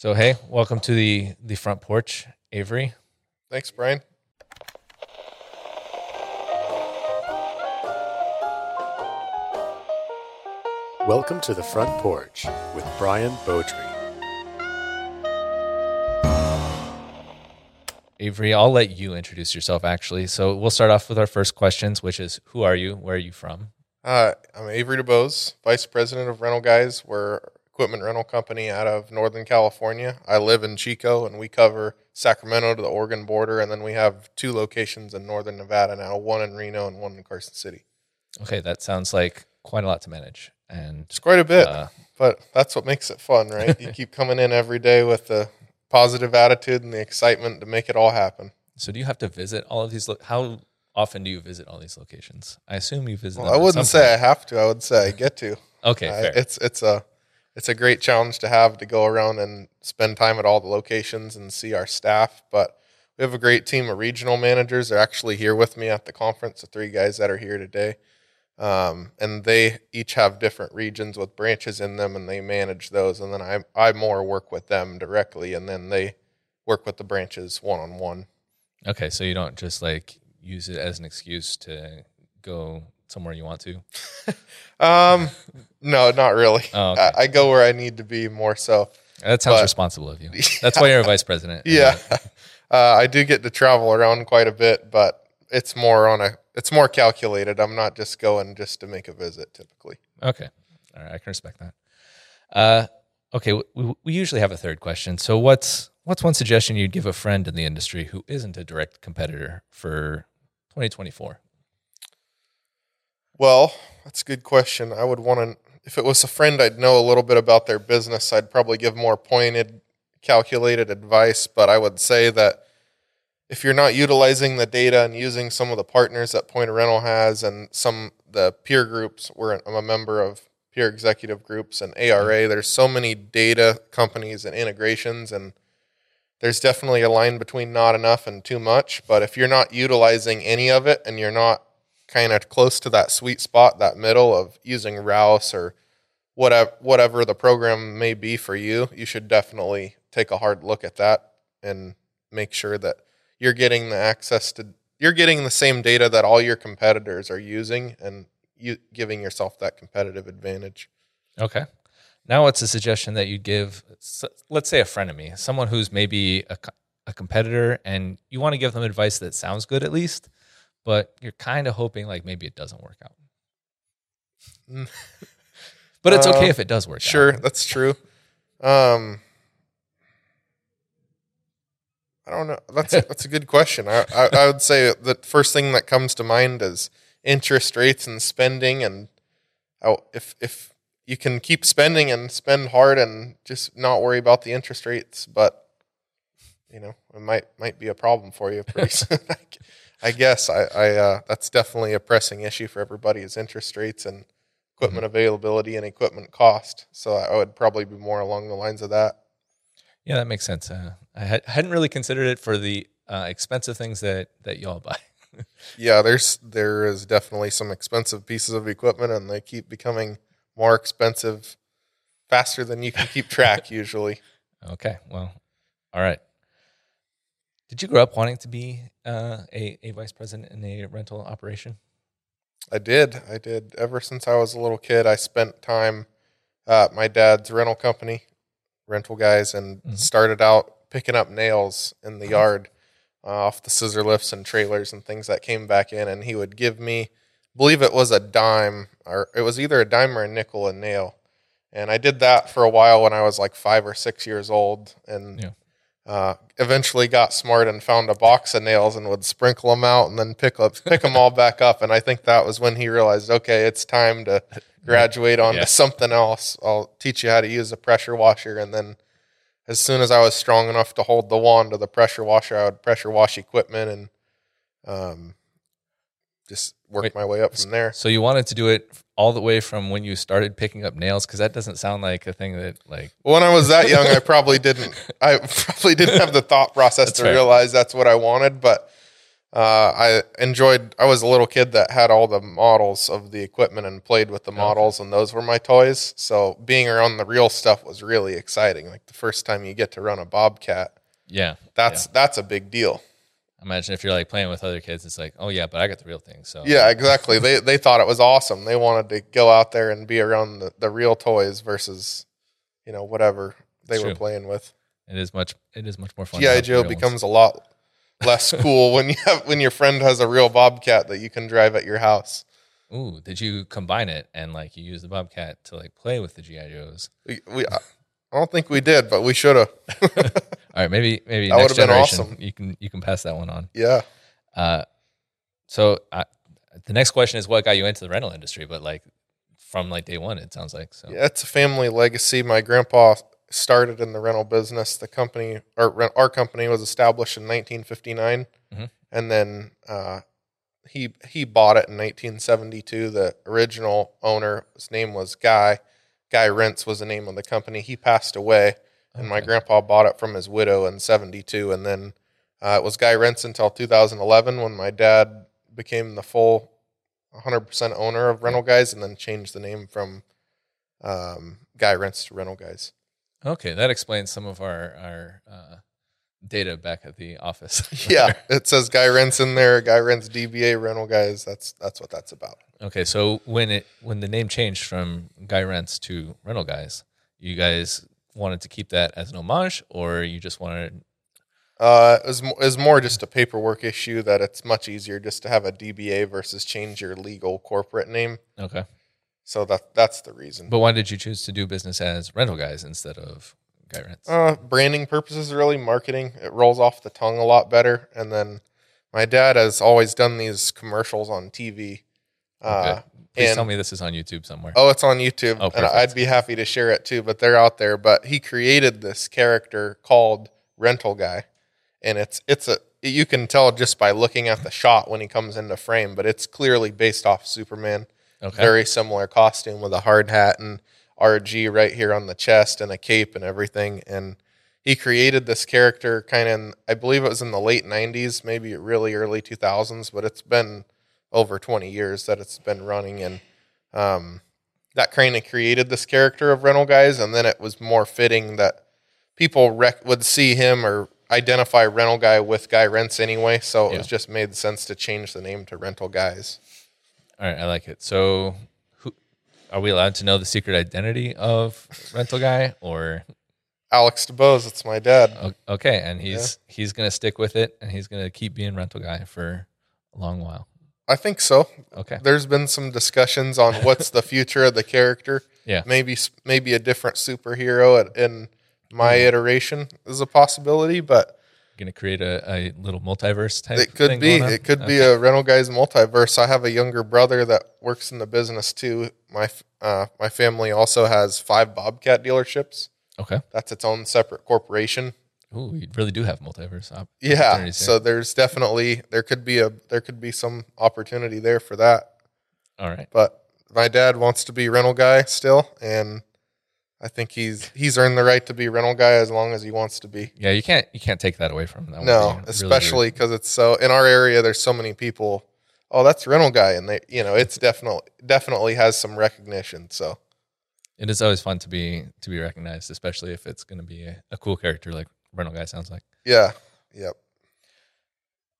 So hey, welcome to the the front porch, Avery. Thanks, Brian. Welcome to the front porch with Brian Beaudry. Avery, I'll let you introduce yourself actually. So we'll start off with our first questions, which is who are you? Where are you from? Uh, I'm Avery DuBose, Vice President of Rental Guys. We're equipment rental company out of Northern California. I live in Chico and we cover Sacramento to the Oregon border. And then we have two locations in Northern Nevada now, one in Reno and one in Carson City. Okay, that sounds like quite a lot to manage. And It's quite a bit, uh, but that's what makes it fun, right? you keep coming in every day with the positive attitude and the excitement to make it all happen. so do you have to visit all of these? Lo- how often do you visit all these locations? I assume you visit. Well, them I wouldn't say I have to. I would say I get to. Okay, fair. it's it's a it's a great challenge to have to go around and spend time at all the locations and see our staff. But we have a great team of regional managers. They're actually here with me at the conference. The three guys that are here today, um, and they each have different regions with branches in them, and they manage those. And then I I more work with them directly, and then they work with the branches one on one. okay, so you don't just like use it as an excuse to go somewhere you want to. Um, no, not really. Oh, okay. I, I go where I need to be more so. That sounds But- responsible of you. That's why you're a vice president. Yeah. Uh, I do get to travel around quite a bit, but it's more on a it's more calculated. I'm not just going just to make a visit typically. Okay. All right. I can respect that. Uh, okay. We, we usually have a third question. So what's what's one suggestion you'd give a friend in the industry who isn't a direct competitor for 2024? Well, that's a good question. I would want to if it was a friend I'd know a little bit about their business, I'd probably give more pointed, calculated advice, but I would say that if you're not utilizing the data and using some of the partners that Point Rental has and some the peer groups, where I'm a member of peer executive groups and ARA, there's so many data companies and integrations and there's definitely a line between not enough and too much, but if you're not utilizing any of it and you're not kind of close to that sweet spot, that middle of using Rouse or whatever whatever the program may be for you, you should definitely take a hard look at that and make sure that you're getting the access to you're getting the same data that all your competitors are using and you giving yourself that competitive advantage. Okay. Now, what's a suggestion that you'd give, let's say a friend of me, someone who's maybe a, a competitor and you want to give them advice that sounds good at least, but you're kind of hoping like maybe it doesn't work out. Mm. but it's okay Uh, if it does work out. Sure, out. that's true. Um, I don't know. That's that's a good question. I, I I would say the first thing that comes to mind is interest rates and spending, and how if if you can keep spending and spend hard and just not worry about the interest rates, but you know it might might be a problem for you pretty soon. I guess I, I uh, that's definitely a pressing issue for everybody is interest rates and equipment availability and equipment cost. So I would probably be more along the lines of that. Yeah, that makes sense. Uh, I had, hadn't really considered it for the uh, expensive things that, that y'all buy. Yeah, there's there is definitely some expensive pieces of equipment, and they keep becoming more expensive faster than you can keep track. usually, Okay. Well, all right. Did you grow up wanting to be uh, a, a vice president in a rental operation? I did. I did. Ever since I was a little kid, I spent time at my dad's rental company, rental guys, and Mhm. started out picking up nails in the yard uh, off the scissor lifts and trailers and things that came back in. And he would give me, I believe it was a dime, or it was either a dime or a nickel a nail. And I did that for a while when I was like five or six years old. And Yeah. Uh, eventually got smart and found a box of nails and would sprinkle them out and then pick up pick them all back up. And I think that was when he realized, okay, it's time to graduate on Yeah. to something else. I'll teach you how to use a pressure washer. And then as soon as I was strong enough to hold the wand of the pressure washer, I would pressure wash equipment and um, just work Wait, my way up from there. So you wanted to do it all the way from when you started picking up nails because that doesn't sound like a thing that like When I was that young, I probably didn't. I probably didn't have the thought process That's to fair. realize that's what I wanted. But Uh, I enjoyed. I was a little kid that had all the models of the equipment and played with the models, and those were my toys. So being around the real stuff was really exciting. Like the first time you get to run a bobcat, Yeah. that's that's a big deal. Imagine if you're like playing with other kids, it's like, oh yeah, but I got the real thing. So Yeah, exactly. they they thought it was awesome. They wanted to go out there and be around the, the real toys versus, you know, whatever they It's were true. playing with. it is much. It is much more fun. GI Joe real ones. becomes a lot less cool when you have when your friend has a real bobcat that you can drive at your house. Ooh, did you combine it and like you use the Bobcat to like play with the GI Joes? We, we I don't think we did, but we should have. All right, maybe maybe That next generation awesome. you can you can pass that one on. yeah. Uh, so uh, the next question is what got you into the rental industry? But like from like day one, it sounds like so. Yeah, it's a family legacy. My grandpa started in the rental business. The company, rent- our company, was established in 1959, Mhm. and then uh, he he bought it in 1972. The original owner, his name was Guy. Guy Rents was the name of the company. He passed away, and my grandpa bought it from his widow in 72, and then uh, it was Guy Rents until 2011 when my dad became the full 100% owner of Rental Guys, and then changed the name from um, Guy Rents to Rental Guys. Okay, that explains some of our our uh, data back at the office. Yeah, it says Guy Rents in there. Guy Rents DBA Rental Guys. That's that's what that's about. Okay, so when it when the name changed from Guy Rents to Rental Guys, you guys wanted to keep that as an homage, or you just wanted? Uh, is was, mo- it was more just a paperwork issue that it's much easier just to have a DBA versus change your legal corporate name. Okay, So that that's the reason. but why did you choose to do business as Rental Guys instead of Guy Rents? Uh, branding purposes, really marketing. It rolls off the tongue a lot better. And then my dad has always done these commercials on TV. Uh, Okay. Please and- tell me this is on YouTube somewhere. Oh, it's on YouTube, Oh, and. I'd be happy to share it too. But they're out there. But he created this character called Rental Guy, and it's it's a you can tell just by looking at the shot when he comes into frame. But it's clearly based off Superman. okay, Very similar costume with a hard hat and RG right here on the chest and a cape and everything. And he created this character kind of, I believe it was in the late '90s, maybe really early 2000s. But it's been over 20 years that it's been running and um, that kind of created this character of rental guys and then it was more fitting that people rec- would see him or identify rental guy with guy rents anyway so it Yeah. was just made sense to change the name to rental guys all right, I like it. So, who are we allowed to know the secret identity of Rental Guy, or alex DuBose it's my dad Okay, and he's he's gonna stick with it, and he's gonna keep being rental guy for a long while. I think so Okay, there's been some discussions on what's the future of the character yeah, maybe maybe a different superhero in my Mm-hmm. iteration is a possibility but gonna create a, a little multiverse type. It could thing be. going? It could be a rental guys multiverse. I have a younger brother that works in the business too. My uh, my family also has five Bobcat dealerships. okay. That's its own separate corporation. Ooh, we really do have multiverse. op- Yeah. So there's definitely there could be a there could be some opportunity there for that. all right, But my dad wants to be rental guy still, and I think he's he's earned the right to be rental guy as long as he wants to be. yeah, you can't you can't take that away from him. That be No, especially because it's so in our area. There's so many people. Oh, that's rental guy, and they, you know, it's definitely definitely has some recognition. So it is always fun to be to be recognized, especially if it's gonna be a, a cool character like rental guy sounds like. yeah, yep.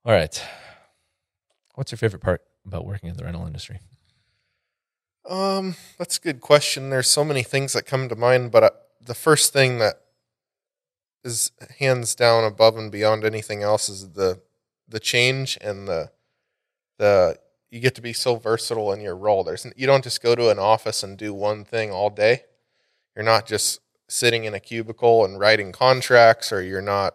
All right, what's your favorite part about working in the rental industry? Um, that's a good question. There's so many things that come to mind, but uh, the first thing that is hands down above and beyond anything else is the the change and the the you get to be so versatile in your role. There's you don't just go to an office and do one thing all day. You're not just sitting in a cubicle and writing contracts, or you're not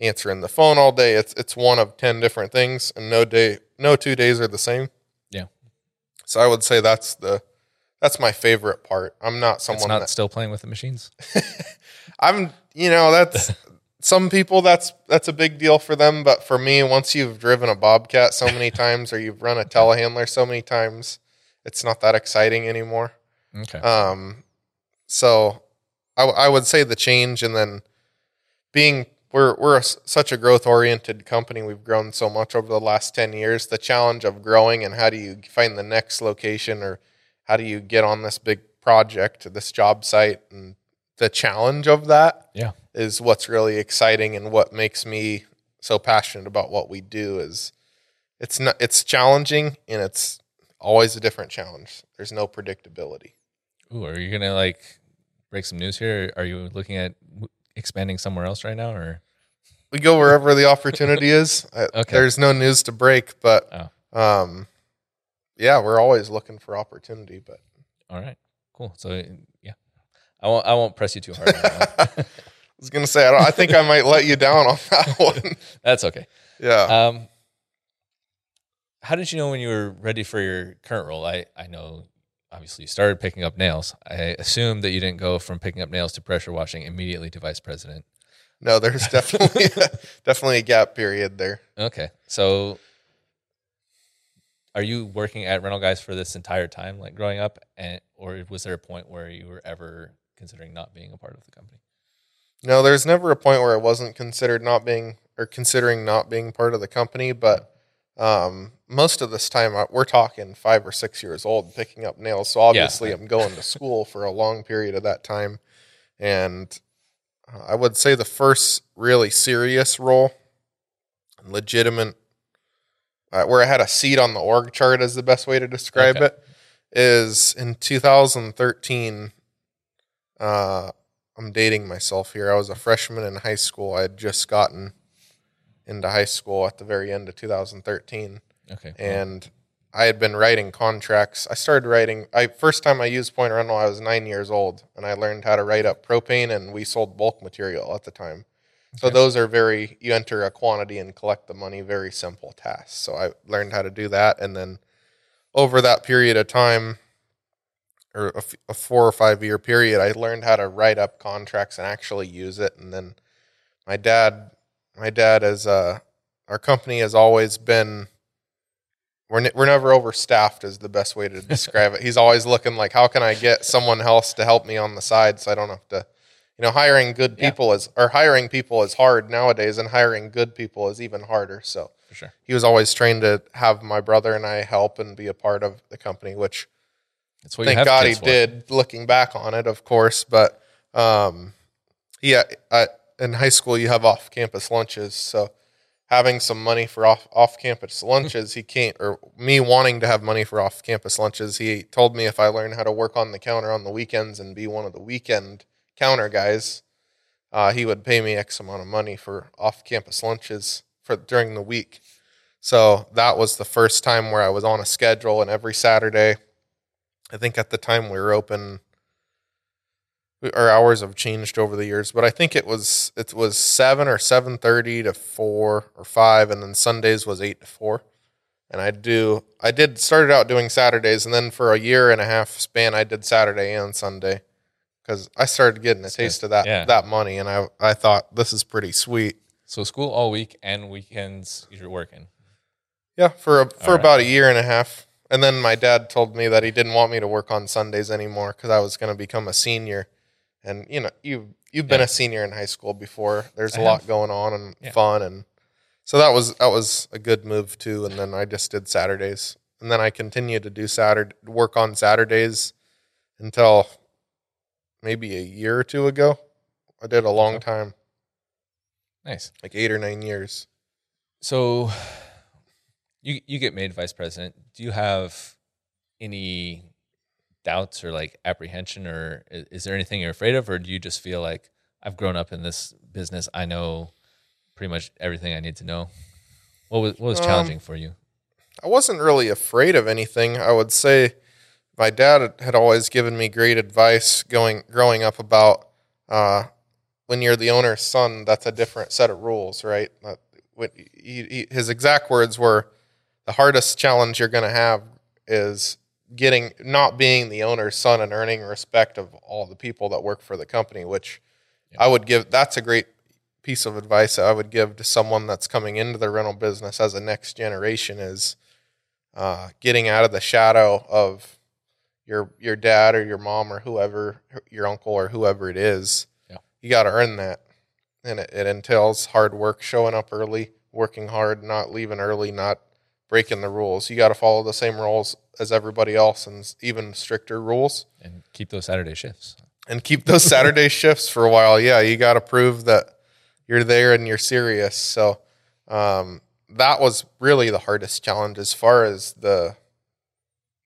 answering the phone all day. It's it's one of ten different things, and no day, no two days are the same. Yeah. So I would say that's the that's my favorite part. I'm not It's someone not that still playing with the machines. I'm you know that's some people that's that's a big deal for them, but for me, once you've driven a Bobcat so many times or you've run a telehandler so many times, it's not that exciting anymore. Okay. Um, so I, I would say the change and then being we're we're a such a growth oriented company. We've grown so much over the last ten years. The challenge of growing and how do you find the next location or how do you get on this big project, this job site, and the challenge of that Yeah. is what's really exciting and what makes me so passionate about what we do. Is it's not it's challenging and it's always a different challenge. There's no predictability. Ooh, are you gonna like break some news here? Are you looking at expanding somewhere else right now, or we go wherever the opportunity is. Okay. There's no news to break, but Oh. um, yeah, we're always looking for opportunity. But all right, cool. So yeah, I won't I won't press you too hard. On that. I was gonna say I, don't, I think I might let you down on that one. That's okay. Yeah, Um, how did you know when you were ready for your current role? I, I know obviously you started picking up nails. I assume that you didn't go from picking up nails to pressure washing immediately to vice president. no, there's definitely definitely a gap period there. Okay. So are you working at Rental Guys for this entire time, like growing up? And or was there a point where you were ever considering not being a part of the company? No, there's never a point where I wasn't considered not being or considering not being part of the company, but um, most of this time uh, we're talking five or six years old picking up nails. So obviously I'm going to school for a long period of that time, and uh, I would say the first really serious role, legitimate, uh, where I had a seat on the org chart is the best way to describe Okay. it, is in 2013. Uh, I'm dating myself here. I was a freshman in high school. I had just gotten into high school at the very end of 2013, Okay. and I had been writing contracts. I started writing. I first time I used Point Rental, I was nine years old, and I learned how to write up propane, and we sold bulk material at the time. So Okay. those are very. You enter a quantity and collect the money. Very simple tasks. So I learned how to do that, and then over that period of time, or a, f- a four or five year period, I learned how to write up contracts and actually use it. And then my dad, my dad is uh, our company has always been. We're, ne- we're never overstaffed is the best way to describe it. He's always looking like, how can I get someone else to help me on the side so I don't have to, you know, hiring good Yeah. people is or hiring people is hard nowadays, and hiring good people is even harder. So sure. he was always trained to have my brother and I help and be a part of the company, which That's what you thank God he for. did. Looking back on it, of course, but um, yeah, I, in high school you have off-campus lunches, so having some money for off off-campus lunches, he can't, or me wanting to have money for off-campus lunches, he told me if I learn how to work on the counter on the weekends and be one of the weekend counter guys, uh, he would pay me X amount of money for off-campus lunches for during the week. So that was the first time where I was on a schedule, and every Saturday. I think at the time we were open. Our hours have changed over the years, but I think it was it was seven or seven thirty to four or five, and then Sundays was eight to four. And I do I did started out doing Saturdays, and then for a year and a half span, I did Saturday and Sunday because I started getting a taste of that Yeah. that money, and I I thought this is pretty sweet. So school all week and weekends you're working. Yeah, for a, for All right. about a year and a half. And then my dad told me that he didn't want me to work on Sundays anymore because I was going to become a senior. And you know, you you've been Yeah. a senior in high school before. There's a I lot have. going on and Yeah. fun, and so that was that was a good move too. And then I just did Saturdays, and then I continued to do Saturday work on Saturdays until maybe a year or two ago. I did a long time, Nice. like eight or nine years. So you you get made vice president. Do you have any doubts or like apprehension or i- is there anything you're afraid of or do you just feel like I've grown up in this business. I know pretty much everything I need to know. What was what was Um, challenging for you? I wasn't really afraid of anything. I would say my dad had- always given me great advice going growing up about uh, when you're the owner's son, that's a different set of rules, right? That, he, he, his exact words were, "The hardest challenge you're going to have is getting not being the owner's son and earning respect of all the people that work for the company." Which I would give. That's a great piece of advice I would give to someone that's coming into the rental business as a next generation is uh, getting out of the shadow of your your dad or your mom or whoever your uncle or whoever it is. Yeah. You got to earn that. and it, it entails hard work, showing up early, working hard, not leaving early, not breaking the rules. You got to follow the same rules as everybody else, and even stricter rules And keep those Saturday shifts. and keep those Saturday shifts for a while. Yeah, you got to prove that you're there and you're serious. So um, that was really the hardest challenge as far as the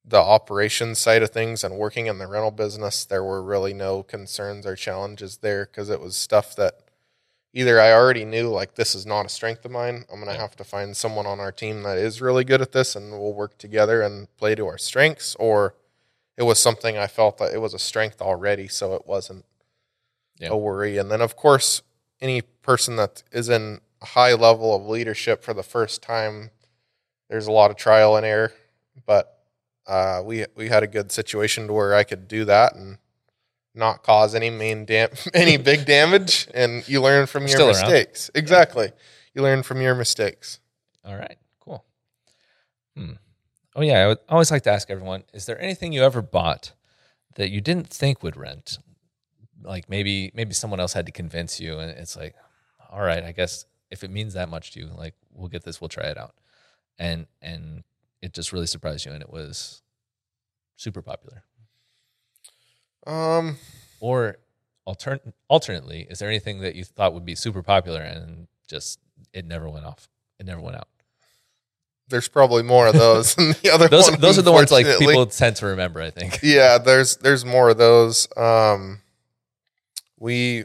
the operations side of things and working in the rental business. There were really no concerns or challenges there because it was stuff that either I already knew like this is not a strength of mine. I'm gonna Yeah. have to find someone on our team that is really good at this, and we'll work together and play to our strengths, or it was something I felt that it was a strength already, so it wasn't Yeah. a worry. And then, of course, any person that is in a high level of leadership for the first time, there's a lot of trial and error. But uh, we we had a good situation to where I could do that and not cause any main dam- any big damage, and you learn from your Still around. mistakes. Exactly, you learn from your mistakes. All right, cool. Hmm. Oh yeah, I would I always like to ask everyone: Is there anything you ever bought that you didn't think would rent? Like maybe maybe someone else had to convince you, and it's like, all right, I guess if it means that much to you, like we'll get this, we'll try it out, and and it just really surprised you, and it was super popular. Um, Or altern- alternately, is there anything that you thought would be super popular and just it never went off? It never went out. there's probably more of those than the other. Those one, those are the ones like people tend to remember. I think. yeah there's there's more of those um we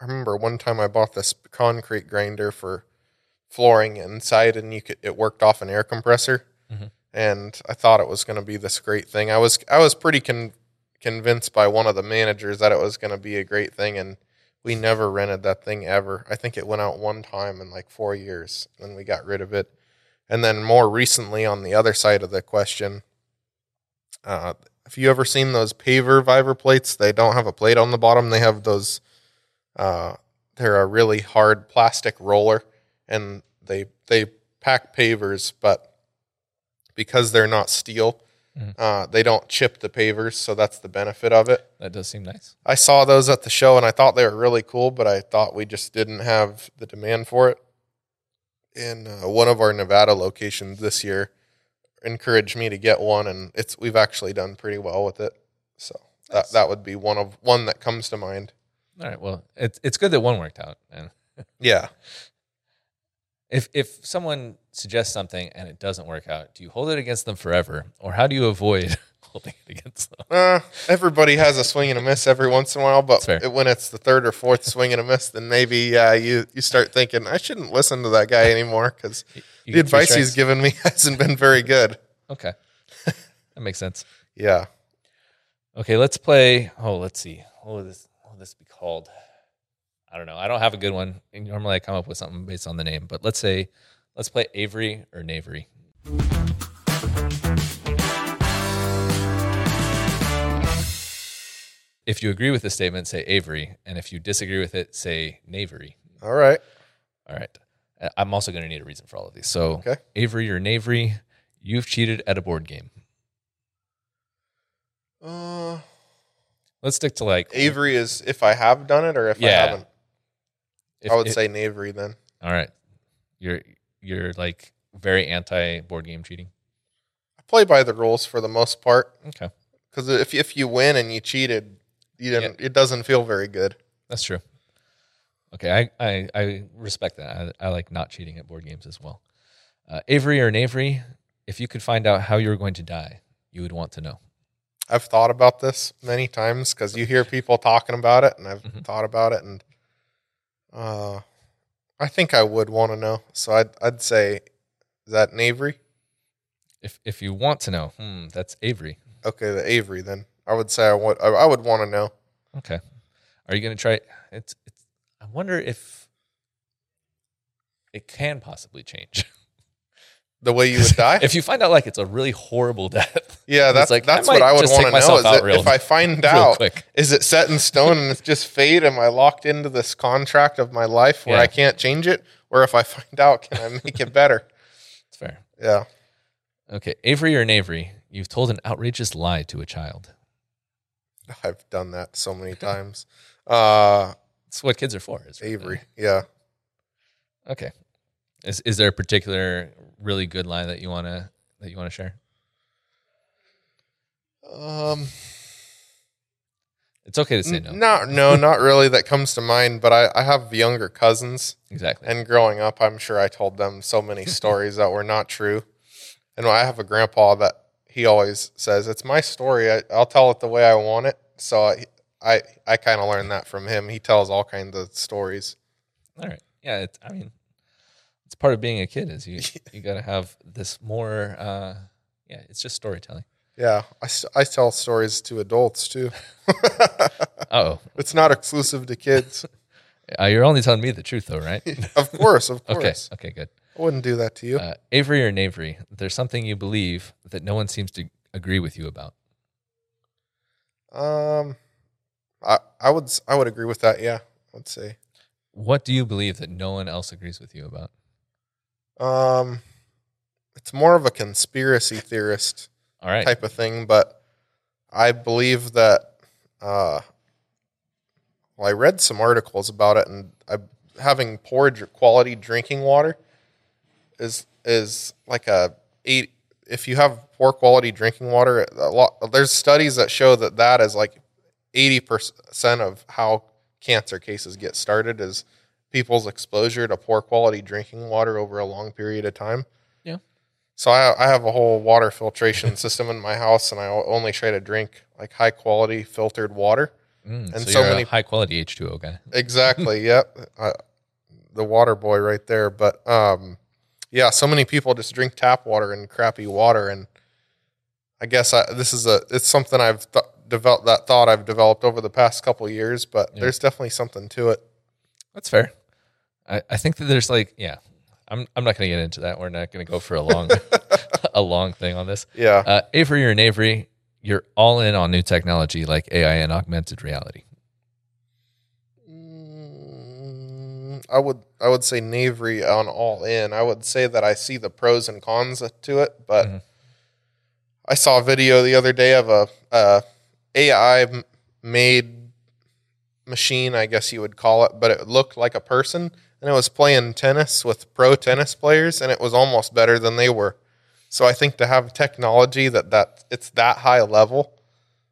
i remember one time i bought this concrete grinder for flooring inside and you could it worked off an air compressor Mhm. and i thought it was going to be this great thing i was i was pretty con- convinced by one of the managers that it was going to be a great thing and we never rented that thing ever i think it went out one time in like four years and we got rid of it and then more recently on the other side of the question uh, have you ever seen those paver viver plates? They don't have a plate on the bottom. They have those. Uh, they're a really hard plastic roller, and they they pack pavers, but because they're not steel, Mhm. uh, they don't chip the pavers. So that's the benefit of it. That does seem nice. I saw those at the show, and I thought they were really cool, but I thought we just didn't have the demand for it. In uh, one of our Nevada locations this year, encouraged me to get one, and it's we've actually done pretty well with it. So that Nice. that would be one of one that comes to mind. All right. Well, it's it's good that one worked out. And Yeah, if if someone suggests something and it doesn't work out, do you hold it against them forever, or how do you avoid holding it against them? uh, everybody has a swing and a miss every once in a while, but it- when it's the third or fourth swing and a miss, then maybe yeah, you you start thinking I shouldn't listen to that guy anymore because the advice he's given me hasn't been very good. Okay, that makes sense. Yeah. Okay, let's play. Oh, let's see. What would this what would this be called? I don't know. I don't have a good one. And Normally, I come up with something based on the name, but let's say let's play Avery or Knavery. If you agree with the statement, say Avery, and if you disagree with it, say Knavery. All right. All right. Uh, I'm also going to need a reason for all of these. So, Okay. Avery or Knavery, you've cheated at a board game. Uh, Let's stick to like Avery is if I have done it or if I haven't. If- I would if- say Knavery then. All right. You're you're like very anti board game cheating. I play by the rules for the most part Okay. because if if you win and you cheated, you didn't. It doesn't feel very good. That's true. Okay, I I, I respect that. I, I like not cheating at board games as well. Uh, Avery or Knavery, if you could find out how you were going to die, you would want to know. I've thought about this many times because you hear people talking about it, and I've Mhm. thought about it, and uh, I think I would want to know. So I'd I'd say, is that an Avery? If if you want to know, hmm, that's Avery. Okay, the Avery then. I would say I want I, I would want to know. Okay. Are you going to try? It's it's. I wonder if it can possibly change. The way you would die. if you find out like it's a really horrible death, yeah, that's like, that's might what I would want to know. Is it, real- if I find out quick. Is it set in stone and it's just fate? Am I locked into this contract of my life where Yeah. I can't change it? Or if I find out, can I make it better? It's fair. Yeah. Okay, Avery or Knavery, you've told an outrageous lie to a child. I've done that so many times. Uh, It's what kids are for. Is Avery. Yeah. Okay. Is is there a particular really good line that you wanna that you wanna share? Um, It's okay to say no. n- not no, not really that comes to mind. But I, I have younger cousins, Exactly. and growing up, I'm sure I told them so many stories that were not true. And I have a grandpa that he always says, "It's my story. I, I'll tell it the way I want it." So I I, I kind of learned that from him. He tells all kinds of stories. All right. Yeah. It's, I mean, part of being a kid. Is you you got to have this more. uh Yeah. It's just storytelling. Yeah, I, I tell stories to adults too. Oh, it's not exclusive to kids. uh, you're only telling me the truth, though, right? of course, of course. Okay. okay, Good. I wouldn't do that to you. Uh, Avery or Knavery, there's something you believe that no one seems to agree with you about. Um, I I would I would agree with that. Yeah, I would say. What do you believe that no one else agrees with you about? Um, it's more of a conspiracy theorist All right. type of thing, but I believe that. Uh, well, I read some articles about it, and I, having poor quality drinking water is is like a eight. If you have poor quality drinking water, a lot there's studies that show that that is like eighty percent of how cancer cases get started is people's exposure to poor quality drinking water over a long period of time. Yeah. So I, I have a whole water filtration system in my house, and I only try to drink like high quality filtered water. Mm, and so, so you're many- a high quality H2O guy. Exactly. yep. Uh, the water boy right there. But um, yeah, so many people just drink tap water and crappy water, and I guess I, this is a it's something I've th- developed that thought I've developed over the past couple years. But Yeah. there's definitely something to it. That's fair. I, I think that there's like, yeah, I'm, I'm not going to get into that. We're not going to go for a long, a long thing on this. Yeah. Uh, Avery or Knavery, you're all in on new technology like AI and augmented reality. Mm, I would I would say Knavery on all in. I would say that I see the pros and cons to it, but Mhm. I saw a video the other day of a, a AI made machine, I guess you would call it, but it looked like a person and it was playing tennis with pro tennis players and it was almost better than they were. So I think to have technology that that it's that high level,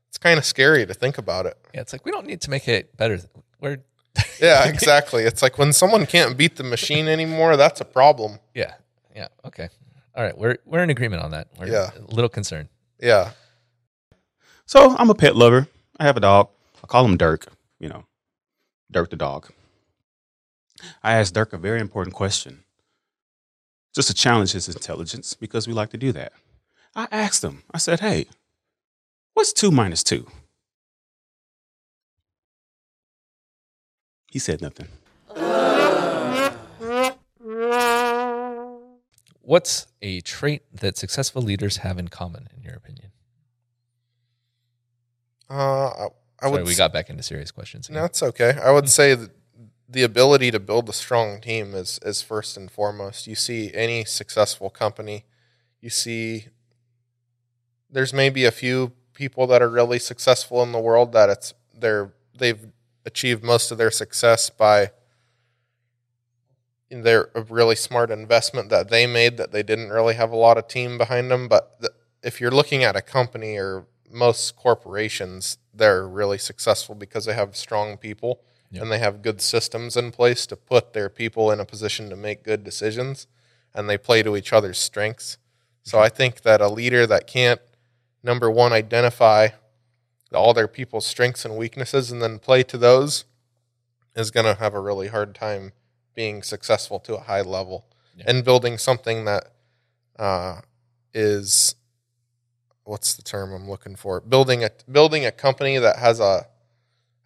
it's kind of scary to think about it. Yeah, it's like we don't need to make it better. We're Yeah, exactly. It's like when someone can't beat the machine anymore, that's a problem. yeah, yeah, okay, all right. We're we're in agreement on that. We're Yeah. a little concerned. Yeah. So I'm a pet lover. I have a dog. I call him Dirk, you know, Dirk the dog. I asked Dirk a very important question, just to challenge his intelligence because we like to do that. I asked him, I said, hey, what's two minus two? He said nothing. What's a trait that successful leaders have in common, in your opinion? Uh, I, I Sorry, would. we s- got back into serious questions. no, again. it's okay. I would say that the ability to build a strong team is is first and foremost. You see any successful company, you see there's maybe a few people that are really successful in the world that it's they're they've achieved most of their success by their a really smart investment that they made that they didn't really have a lot of team behind them but th- if you're looking at a company or most corporations they're really successful because they have strong people Yep. and they have good systems in place to put their people in a position to make good decisions and they play to each other's strengths so i think that a leader that can't number one identify all their people's strengths and weaknesses and then play to those is going to have a really hard time being successful to a high level Yeah. and building something that uh, is what's the term I'm looking for building a building a company that has a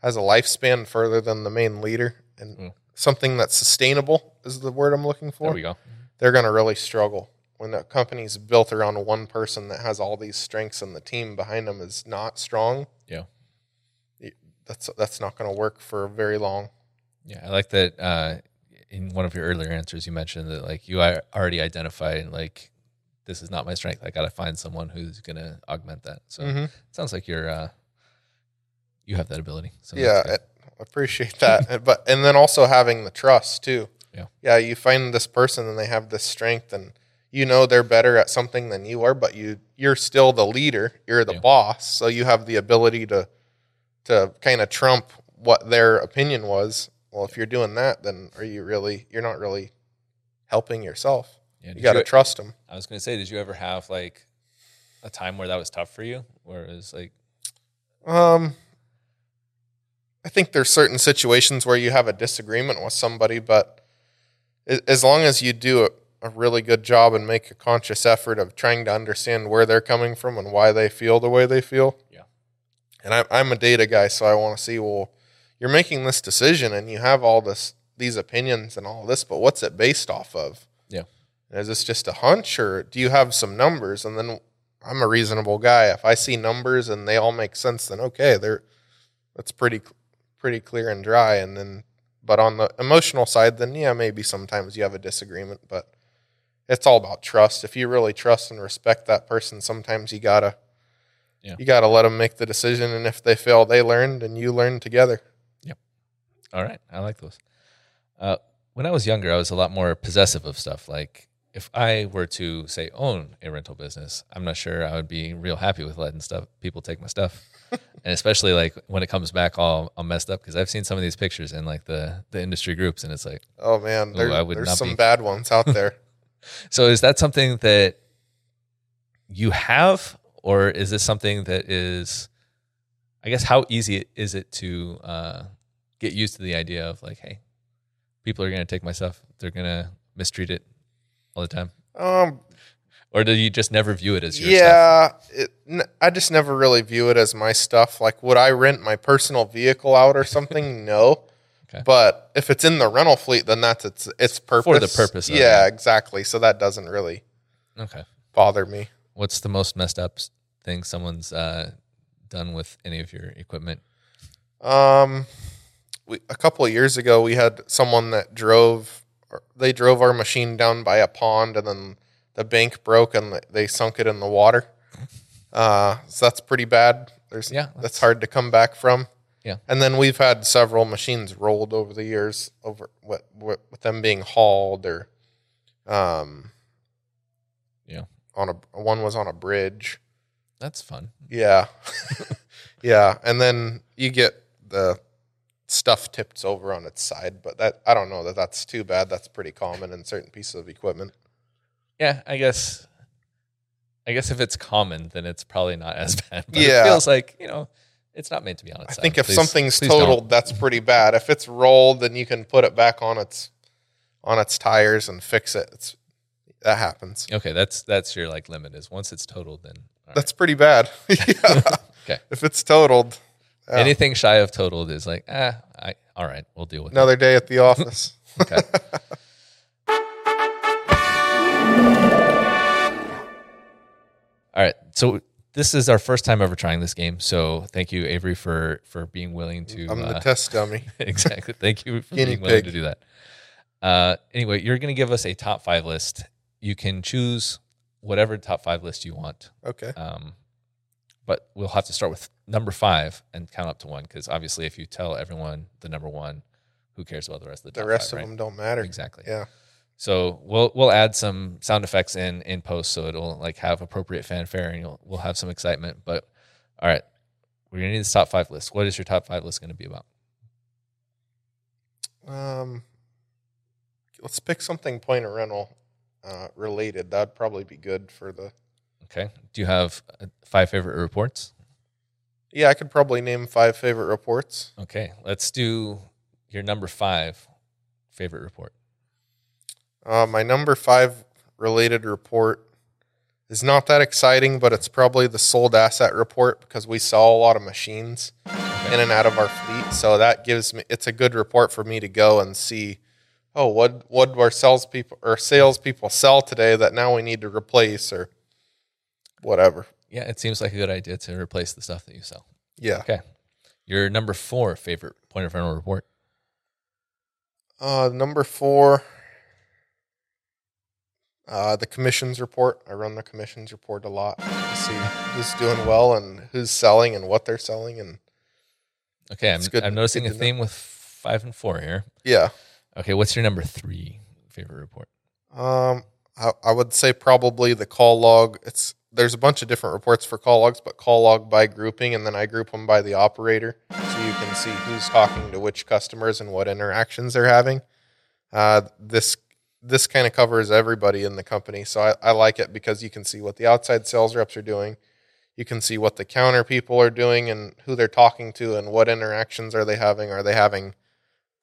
has a lifespan further than the main leader and Mm. something that's sustainable is the word I'm looking for There we go. they're going to really struggle when a company's built around one person that has all these strengths and the team behind them is not strong. Yeah. That's that's not going to work for very long. Yeah, I like that. Uh, in one of your earlier answers, you mentioned that like you are already identified like this is not my strength. I got to find someone who's going to augment that. So Mhm. it sounds like you're uh, you have that ability. So yeah, it- appreciate that. but and then also having the trust too. Yeah. Yeah, you find this person and they have this strength and you know they're better at something than you are, but you you're still the leader, you're the Yeah. boss, so you have the ability to to kind of trump what their opinion was. Well, if you're doing that, then are you really you're not really helping yourself. Yeah, You got to trust them. I was going to say, did you ever have like a time where that was tough for you, where it was like, Um, I think there's certain situations where you have a disagreement with somebody, but as long as you do a, a really good job and make a conscious effort of trying to understand where they're coming from and why they feel the way they feel. Yeah. And I, I'm a data guy, so I want to see, well, you're making this decision and you have all this, these opinions and all this, but what's it based off of? Yeah. Is this just a hunch or do you have some numbers? And then I'm a reasonable guy. If I see numbers and they all make sense, then okay, they're that's pretty pretty clear and dry. And then, but on the emotional side, then yeah, maybe sometimes you have a disagreement, but it's all about trust. If you really trust and respect that person, sometimes you gotta Yeah. you gotta let them make the decision. And if they fail, they learned, and you learn together. Yep. All right, I like those. Uh, when I was younger, I was a lot more possessive of stuff. Like if I were to say own a rental business, I'm not sure I would be real happy with letting stuff people take my stuff, and especially like when it comes back all, all messed up. Because I've seen some of these pictures in like the the industry groups, and it's like, Oh man, there- there's some be- bad ones out there. so is that something that you have, or is this something that is, I guess, how easy is it to uh, get used to the idea of like, hey, people are going to take my stuff, they're going to mistreat it all the time, um, or do you just never view it as your stuff? yeah, it, n- I just never really view it as my stuff. Like, would I rent my personal vehicle out or something? no. Okay. But if it's in the rental fleet, then that's its its purpose. For the purpose of yeah, it. exactly. So that doesn't really Okay. bother me. What's the most messed up thing someone's uh, done with any of your equipment? Um, we, a couple of years ago, we had someone that drove. or They drove our machine down by a pond, and then the bank broke, and they sunk it in the water. Uh, so that's pretty bad. There's Yeah, that's, that's- hard to come back from. Yeah. and then we've had several machines rolled over the years over what, what with them being hauled or, um, Yeah. on a one was on a bridge. That's fun. Yeah. yeah. And then you get the stuff tipped over on its side, but that I don't know that that's too bad. That's pretty common in certain pieces of equipment. Yeah, I guess. I guess if it's common, then it's probably not as bad. But Yeah. it feels like you know, it's not meant to be on its I side. think if Please- something's please don't. totaled, that's pretty bad. If it's rolled, then you can put it back on its on its tires and fix it. It's that happens. Okay, that's that's your like limit is once it's totaled, then all right. That's pretty bad. yeah. Okay. If it's totaled, yeah. anything shy of totaled is like ah, I all right, we'll deal with it. another day at the office. Okay. All right. So this is our first time ever trying this game. So thank you, Avery, for for being willing to. I'm the uh, test dummy. exactly. Thank you for Guinea being willing pig. to do that. Uh, anyway, you're going to give us a top five list. You can choose whatever top five list you want. Okay. Um, but we'll have to start with number five and count up to one because obviously, if you tell everyone the number one, who cares about the rest of the The rest five, of right? them don't matter. Exactly. Yeah. So we'll we'll add some sound effects in in post, so it'll like have appropriate fanfare, and you'll, we'll have some excitement. But all right, we're gonna need this top five list. What is your top five list going to be about? Um, let's pick something point of rental uh, related. That'd probably be good for the. Okay. Do you have uh, five favorite reports? Yeah, I could probably name five favorite reports. Okay, let's do your number five favorite report. Uh, my number five related report is not that exciting, but it's probably the sold asset report because we sell a lot of machines in and out of our fleet. So that gives me it's a good report for me to go and see. Oh, what what do our salespeople or salespeople sell today that now we need to replace or whatever. Yeah, it seems like a good idea to replace the stuff that you sell. Yeah. Okay. Your number four favorite point of rental report. Uh, number four, uh, the commissions report. I run the commissions report a lot to see who's doing well and who's selling and what they're selling and Okay, I'm, good- I'm noticing a to know. theme with five and four here. Yeah. Okay, what's your number three favorite report? Um, I, I would say probably the call log. It's there's a bunch of different reports for call logs, but call log by grouping, and then I group them by the operator, so you can see who's talking to which customers and what interactions they're having. Uh, this this kind of covers everybody in the company, so I, I like it because you can see what the outside sales reps are doing. You can see what the counter people are doing and who they're talking to and what interactions are they having. Are they having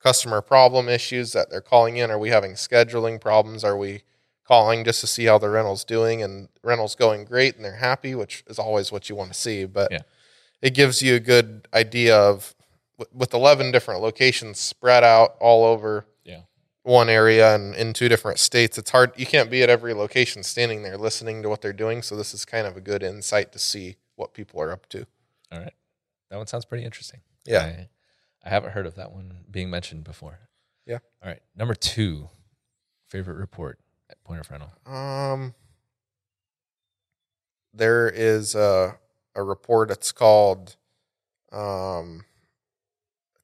customer problem issues that they're calling in? Are we having scheduling problems? Are we calling just to see how the rental's doing? And rental's going great and they're happy, which is always what you want to see. But Yeah. it gives you a good idea of with- with 11 different locations spread out all over. One area and in two different states. It's hard. You can't be at every location standing there listening to what they're doing. So this is kind of a good insight to see what people are up to. All right, that one sounds pretty interesting. Yeah. I, I haven't heard of that one being mentioned before. Yeah. All right, number two favorite report at Point of Rental. Um, there is a a report. It's called, um,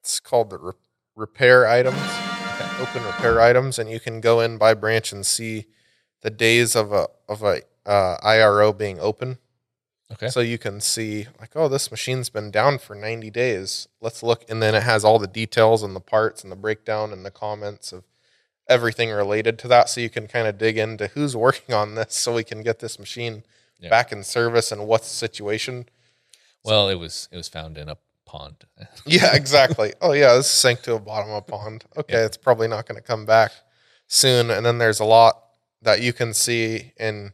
it's called the re- repair items. Open repair items, and you can go in by branch and see the days of a of a uh, IRO being open. Okay. So you can see like, oh, this machine's been down for 90 days. Let's look, and then it has all the details and the parts and the breakdown and the comments of everything related to that. So you can kind of dig into who's working on this, so we can get this machine Yeah. back in service and what's the situation. Well, it was it was found in a pond. Yeah, exactly. oh yeah, this sank to a bottom of a pond. Okay, Yeah. it's probably not going to come back soon. And then there's a lot that you can see in.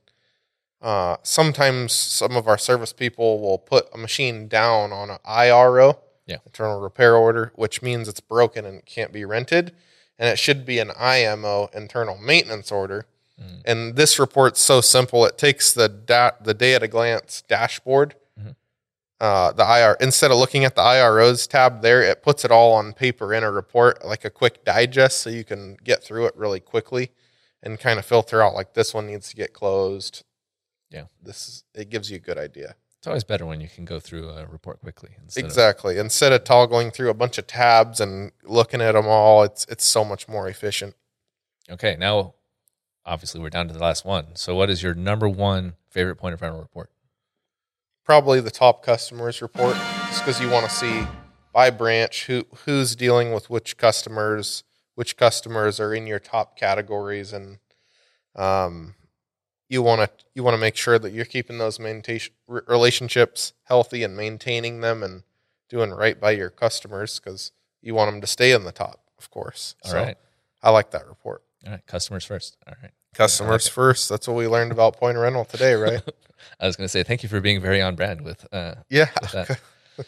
Uh, sometimes some of our service people will put a machine down on an IRO, Yeah. internal repair order, which means it's broken and can't be rented, and it should be an IMO, internal maintenance order. Mm. And this report's so simple; it takes the da- the day at a glance dashboard. Uh, the IR instead of looking at the IROs tab there, it puts it all on paper in a report, like a quick digest, so you can get through it really quickly and kind of filter out like this one needs to get closed. Yeah. this is, it gives you a good idea. It's always better when you can go through a report quickly. Instead of- exactly. Instead of toggling through a bunch of tabs and looking at them all, it's it's so much more efficient. okay, now obviously we're down to the last one. So, what is your number one favorite Point of Rental report? Probably the top customers report, just because you want to see by branch who who's dealing with which customers, which customers are in your top categories, and um, you want to you want to make sure that you're keeping those maintain relationships healthy and maintaining them and doing right by your customers because you want them to stay in the top, of course. All right, I like that report. all right, customers first. All right. Customers it. first. That's what we learned about point rental today, right? I was going to say thank you for being very on brand with. Uh, yeah. with that.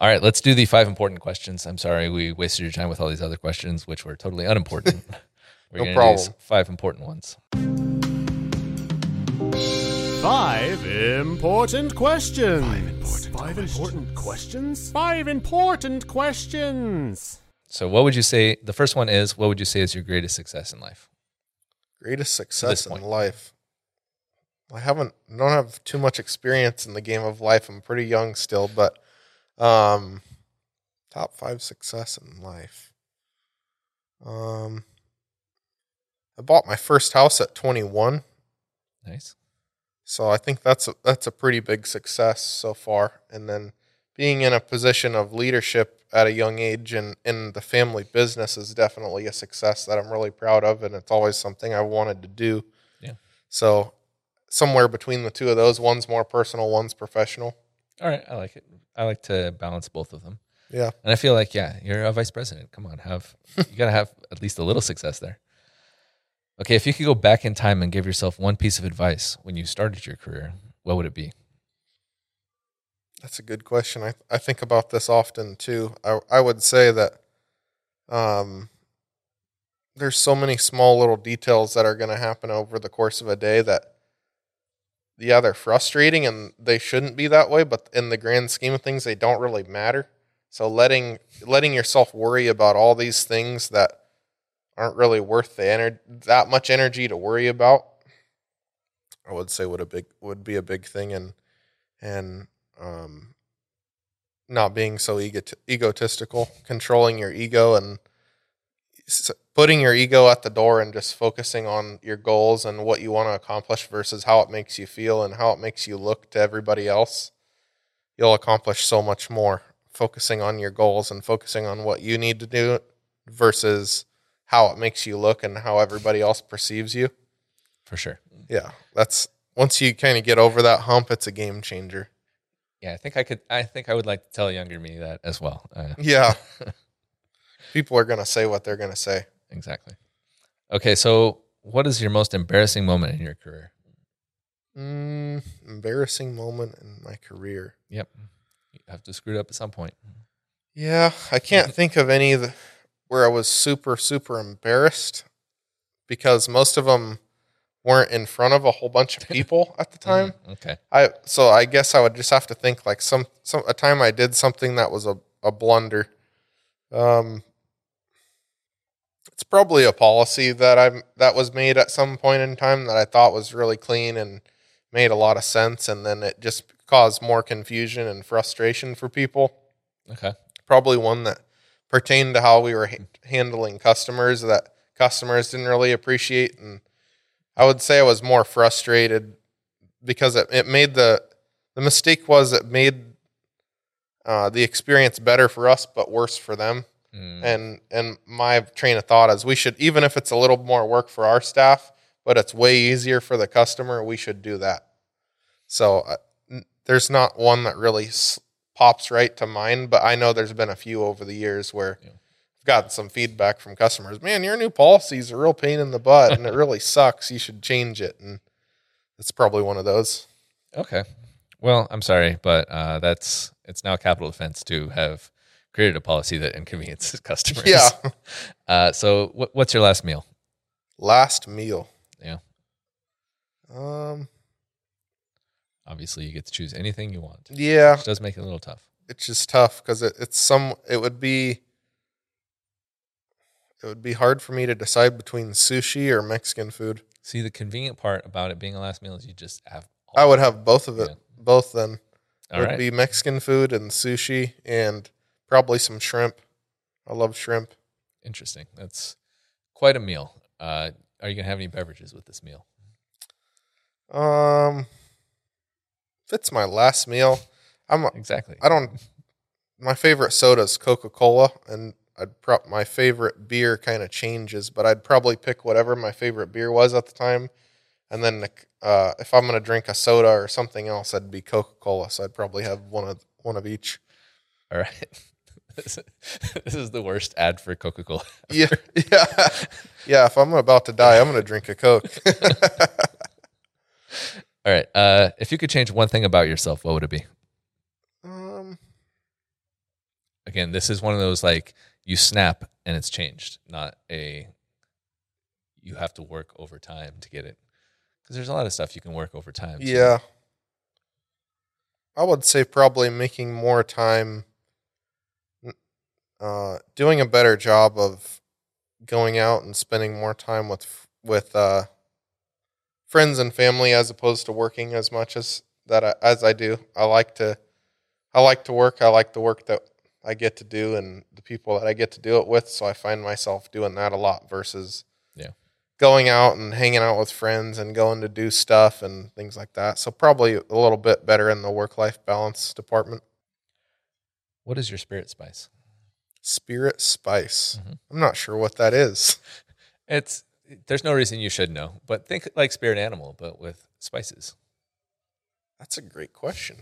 all right, let's do the five important questions. I'm sorry we wasted your time with all these other questions, which were totally unimportant. We're No gonna problem. do five important ones. Five important questions. Five important, questions. Five important questions. So, what would you say? The first one is, what would you say is your greatest success in life? Greatest success in point. life. I haven't don't have too much experience in the game of life. I'm pretty young still, but um top 5 success in life. Um I bought my first house at 21, Nice. so I think that's a, that's a pretty big success so far. And then being in a position of leadership at a young age and in the family business is definitely a success that I'm really proud of, and it's always something I wanted to do. Yeah. So somewhere between the two of those, one's more personal, one's professional. All right, I like it. I like to balance both of them. Yeah. And I feel like, yeah, you're a vice president. Come on, have you got to have at least a little success there. Okay, if you could go back in time and give yourself one piece of advice when you started your career, what would it be? That's a good question. I I think about this often too. I I would say that um there's so many small little details that are going to happen over the course of a day that yeah, they're frustrating and they shouldn't be that way, but in the grand scheme of things they don't really matter. So letting letting yourself worry about all these things that aren't really worth the ener- that much energy to worry about I would say would a big would be a big thing and and um, not being so ego- egotistical, controlling your ego and s- putting your ego at the door and just focusing on your goals and what you want to accomplish versus how it makes you feel and how it makes you look to everybody else. You'll accomplish so much more focusing on your goals and focusing on what you need to do versus how it makes you look and how everybody else perceives you. For sure. Yeah, that's once you kind of get over that hump, it's a game changer. Yeah, I think I could. I think I would like to tell younger me that as well. Uh, Yeah. People are going to say what they're going to say. exactly. Okay, so what is your most embarrassing moment in your career? Mm, embarrassing moment in my career. Yep, you have to screw it up at some point. Yeah, I can't think of any of the, where I was super, super embarrassed because most of them weren't in front of a whole bunch of people at the time. Mm, okay. I so I guess I would just have to think like some some a time I did something that was a, a blunder. Um it's probably a policy that I'm that was made at some point in time that I thought was really clean and made a lot of sense and then it just caused more confusion and frustration for people. Okay. Probably one that pertained to how we were ha- handling customers that customers didn't really appreciate and I would say I was more frustrated because it, it made the the mistake was it made uh, the experience better for us but worse for them. Mm, and and my train of thought is we should even if it's a little more work for our staff but it's way easier for the customer we should do that. So uh, n- there's not one that really s- pops right to mind but i know there's been a few over the years where Yeah. I've gotten some feedback from customers man your new policy is a real pain in the butt and it really sucks you should change it and it's probably one of those Okay. Well, I'm sorry, but uh, that's it's now capital offense to have created a policy that inconveniences customers. yeah Uh, so, what, what's your last meal? last meal Yeah. um Obviously, you get to choose anything you want. yeah Which does make it a little tough. it's just tough because it, it's some it would be it would be hard for me to decide between sushi or mexican food See, the convenient part about it being a last meal is you just have. all i would have both of it Yeah. both then it would right. be mexican food and sushi and probably some shrimp i love shrimp Interesting. That's quite a meal. Uh, are you gonna have any beverages with this meal? um if it's my last meal i'm Exactly. i don't my favorite soda is coca-cola and i'd pro- my favorite beer kind of changes but i'd probably pick whatever my favorite beer was at the time and then uh, if i'm going to drink a soda or something else i'd be coca-cola so i'd probably have one of one of each All right. this is the worst ad for Coca Cola. yeah yeah yeah if i'm about to die i'm going to drink a coke All right. Uh, if you could change one thing about yourself, what would it be? um Again, this is one of those like you snap and it's changed, not a you have to work overtime to get it. Because there's a lot of stuff you can work overtime. so- Yeah. I would say probably making more time uh doing a better job of going out and spending more time with with uh friends and family as opposed to working as much as that I, as I do. I like to I like to work. I like the work that I get to do and the people that I get to do it with, so I find myself doing that a lot versus Yeah. going out and hanging out with friends and going to do stuff and things like that. So probably a little bit better in the work life balance department. What is your spirit spice? Spirit spice. Mhm. I'm not sure what that is. It's there's no reason you should know, but think like spirit animal, but with spices. That's a great question.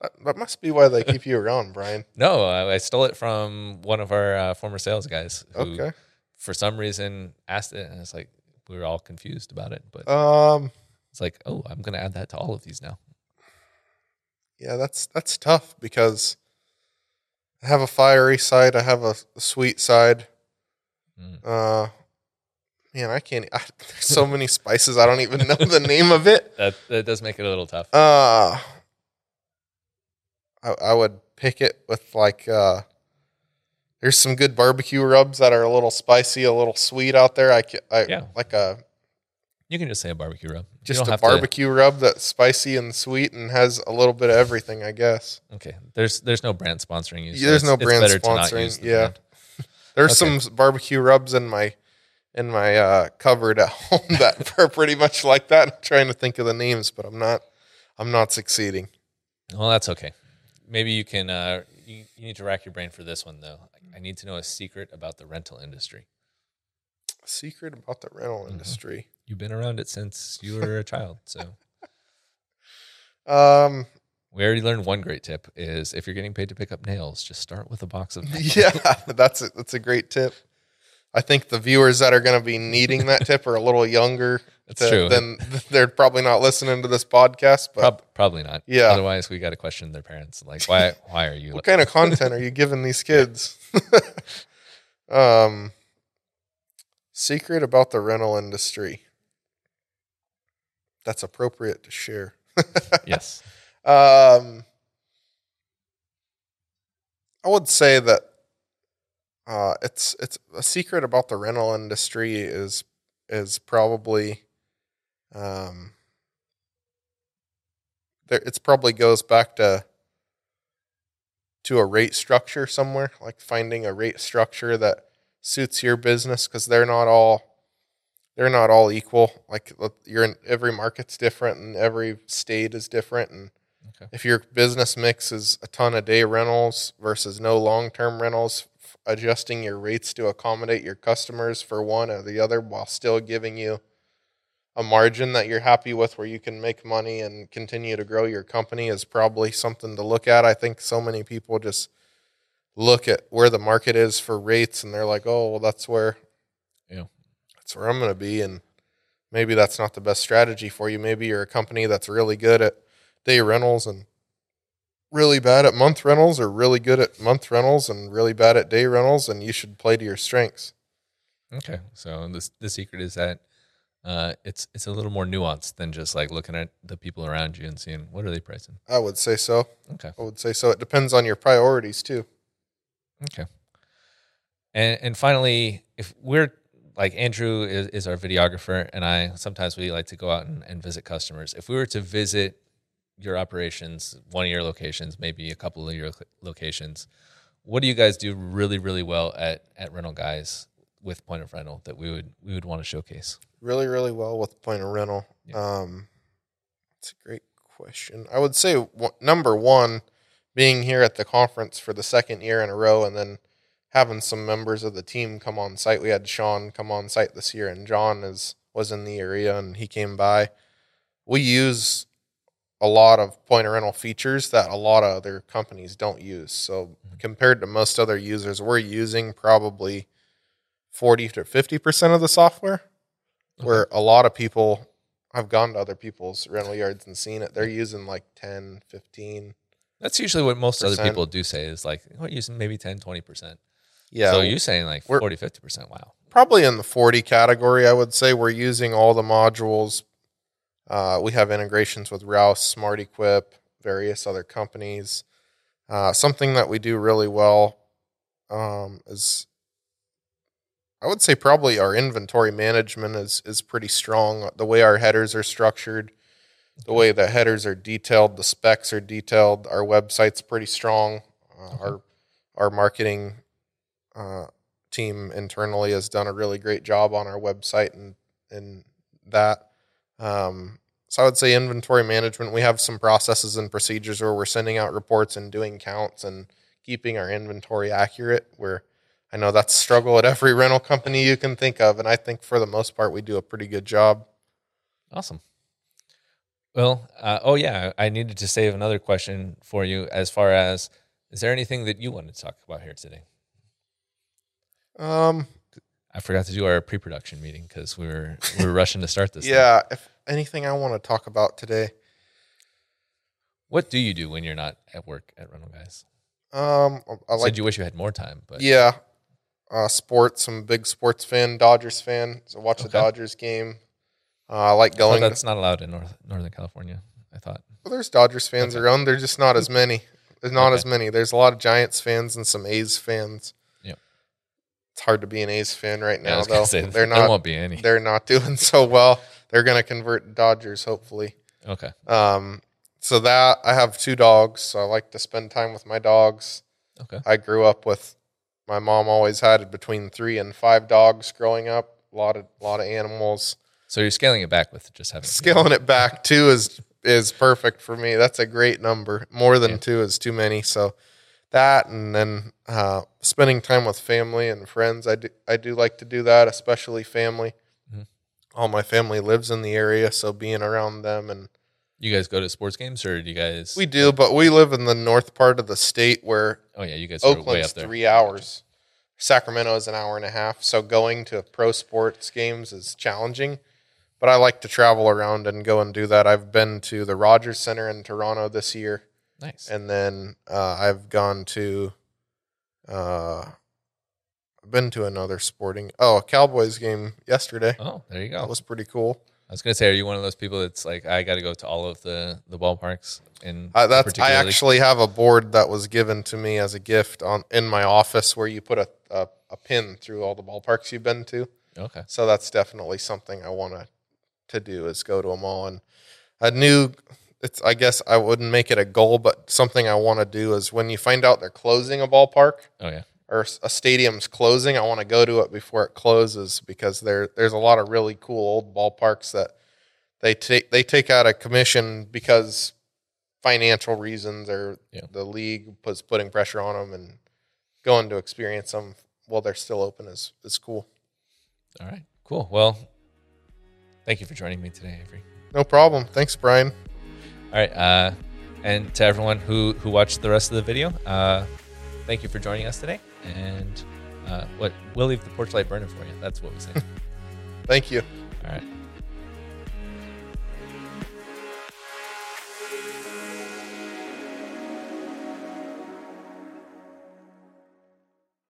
That, that must be why they keep you around, Brian. No, I, I stole it from one of our uh, former sales guys who, Okay. for some reason, asked it, and it's like we were all confused about it. But Um. it's like, oh, I'm going to add that to all of these now. Yeah, that's that's tough because I have a fiery side. I have a, a sweet side. Mm. Uh, man, I can't. I, there's so many spices. I don't even know the name of it. That that does make it a little tough. Uh, I, I would pick it with like. Uh, there's some good barbecue rubs that are a little spicy, a little sweet out there. I, I Yeah. like a You can just say a barbecue rub. Just a have to- barbecue rub that's spicy and sweet and has a little bit of everything, I guess. okay. There's there's no brand sponsoring you. so There's no brand better to not sponsoring, the yeah. brand. There's Okay. some barbecue rubs in my in my uh, cupboard at home that are pretty much like that. I'm trying to think of the names, but I'm not. I'm not succeeding. Well, that's okay. Maybe you can. Uh, you, you need to rack your brain for this one though. I need to know a secret about the rental industry. Secret about the rental Mm-hmm. industry. You've been around it since you were a child, so Um, we already learned one great tip: is if you're getting paid to pick up nails, just start with a box of. nails. yeah, that's a, that's a great tip. I think the viewers that are going to be needing that tip are a little younger. That's to- true. Then they're probably not listening to this podcast. But Prob- probably not. Yeah. Otherwise, we got to question their parents. Like, why? Why are you? what kind of content are you giving these kids? um, secret about the rental industry that's appropriate to share. yes. Um, I would say that uh, it's it's a secret about the rental industry is is probably um, there. It's probably goes back to to a rate structure somewhere, like finding a rate structure that suits your business because they're not all they're not all equal. Like you're in every market's different and every state is different and Okay. if your business mix is a ton of day rentals versus no long-term rentals, adjusting your rates to accommodate your customers for one or the other while still giving you a margin that you're happy with where you can make money and continue to grow your company is probably something to look at. I think so many people just look at where the market is for rates and they're like, "Oh, well that's where Yeah. that's where I'm going to be." And maybe that's not the best strategy for you. Maybe you're a company that's really good at day rentals and really bad at month rentals or really good at month rentals and really bad at day rentals and you should play to your strengths. Okay. So this the secret is that uh, it's it's a little more nuanced than just like looking at the people around you and seeing what are they pricing. I would say so. Okay. I would say so. It depends on your priorities too. Okay. And and finally, if we're like Andrew is, is our videographer, and I sometimes we like to go out and, and visit customers. If we were to visit your operations, one of your locations, maybe a couple of your locations, what do you guys do really really well at at Rental Guys with Point of Rental that we would we would want to showcase? Really, really well with point of rental. Yeah. Um, it's a great question. I would say w- number one, being here at the conference for the second year in a row, and then having some members of the team come on site. We had Sean come on site this year, and John is was in the area, and he came by. We use a lot of point of rental features that a lot of other companies don't use. So compared to most other users, we're using probably forty to fifty percent of the software where a lot of people I've gone to other people's rental yards and seen it. They're using like 10, 15. That's usually what most other people do say is like, what using maybe 10, 20%. Yeah. So you're saying like We're- 40, 50%. Wow. probably in the 40 category, I would say. We're using all the modules. Uh, we have integrations with Rouse, SmartEquip, various other companies. Uh, something that we do really well um, is, I would say, probably our inventory management is is pretty strong. The way our headers are structured, the way the headers are detailed, the specs are detailed. Our website's pretty strong. Uh, Our our marketing uh, team internally has done a really great job on our website and and that. Um, so I would say inventory management. We have some processes and procedures where we're sending out reports and doing counts and keeping our inventory accurate. Where I know that's a struggle at every rental company you can think of, and I think for the most part we do a pretty good job. Awesome. Well, uh, oh yeah, I needed to save another question for you. As far as, is there anything that you wanted to talk about here today? Um, I forgot to do our pre-production meeting because we were we were rushing to start this. thing. yeah, if anything I want to talk about today, What do you do when you're not at work at Rental Guys? um, I Said like you wish you had more time, but Yeah. Uh, sports. I'm a big sports fan, Dodgers fan. So watch the Dodgers game. Uh, I like Oh, going. that's not allowed in North, Northern California. I thought. well, there's Dodgers fans Okay. around. There's just not as many. There's not Okay. as many. There's a lot of Giants fans and some A's fans. Yep. It's hard to be an A's fan right now, though. say, they're not. there won't be any. They're not doing so well. They're going to convert Dodgers, hopefully. Okay. Um, so that I have two dogs, so I like to spend time with my dogs. Okay. I grew up with my mom always had between three and five dogs growing up. A lot of lot of animals. So you're scaling it back with just having two. Scaling it back two is is perfect for me. That's a great number. More than Yeah. two is too many. So that and then uh, spending time with family and friends. I do I do like to do that, especially family. Mhm. All my family lives in the area, so being around them and You guys go to sports games, or do you guys? we do, but we live in the north part of the state where oh yeah, you guys are way Oakland's up there. three hours. Sacramento is an hour and a half. So going to pro sports games is challenging. But I like to travel around and go and do that. I've been to the Rogers Center in Toronto this year, Nice. and then uh, I've gone to. Uh, I've been to another sporting. Oh, a Cowboys game yesterday. oh, there you go. That was pretty cool. I was gonna say, are you one of those people that's like, I got to go to all of the the ballparks? In Uh, that's I actually have a board that was given to me as a gift on in my office where you put a, a, a pin through all the ballparks you've been to. okay. So that's definitely something I want to to do is go to them all. And a new, it's I guess I wouldn't make it a goal, but something I want to do is when you find out they're closing a ballpark Oh yeah. Or a stadium's closing, I want to go to it before it closes because there there's a lot of really cool old ballparks that they take they take out a commission because financial reasons or Yeah. the league was putting pressure on them and going to experience them while they're still open is is cool. All right. Cool. Well, thank you for joining me today, Avery. No problem. Thanks, Brian. All right. Uh, and to everyone who who watched the rest of the video, uh, thank you for joining us today. And uh, what we'll leave the porch light burning for you. That's what we say. Thank you. All right.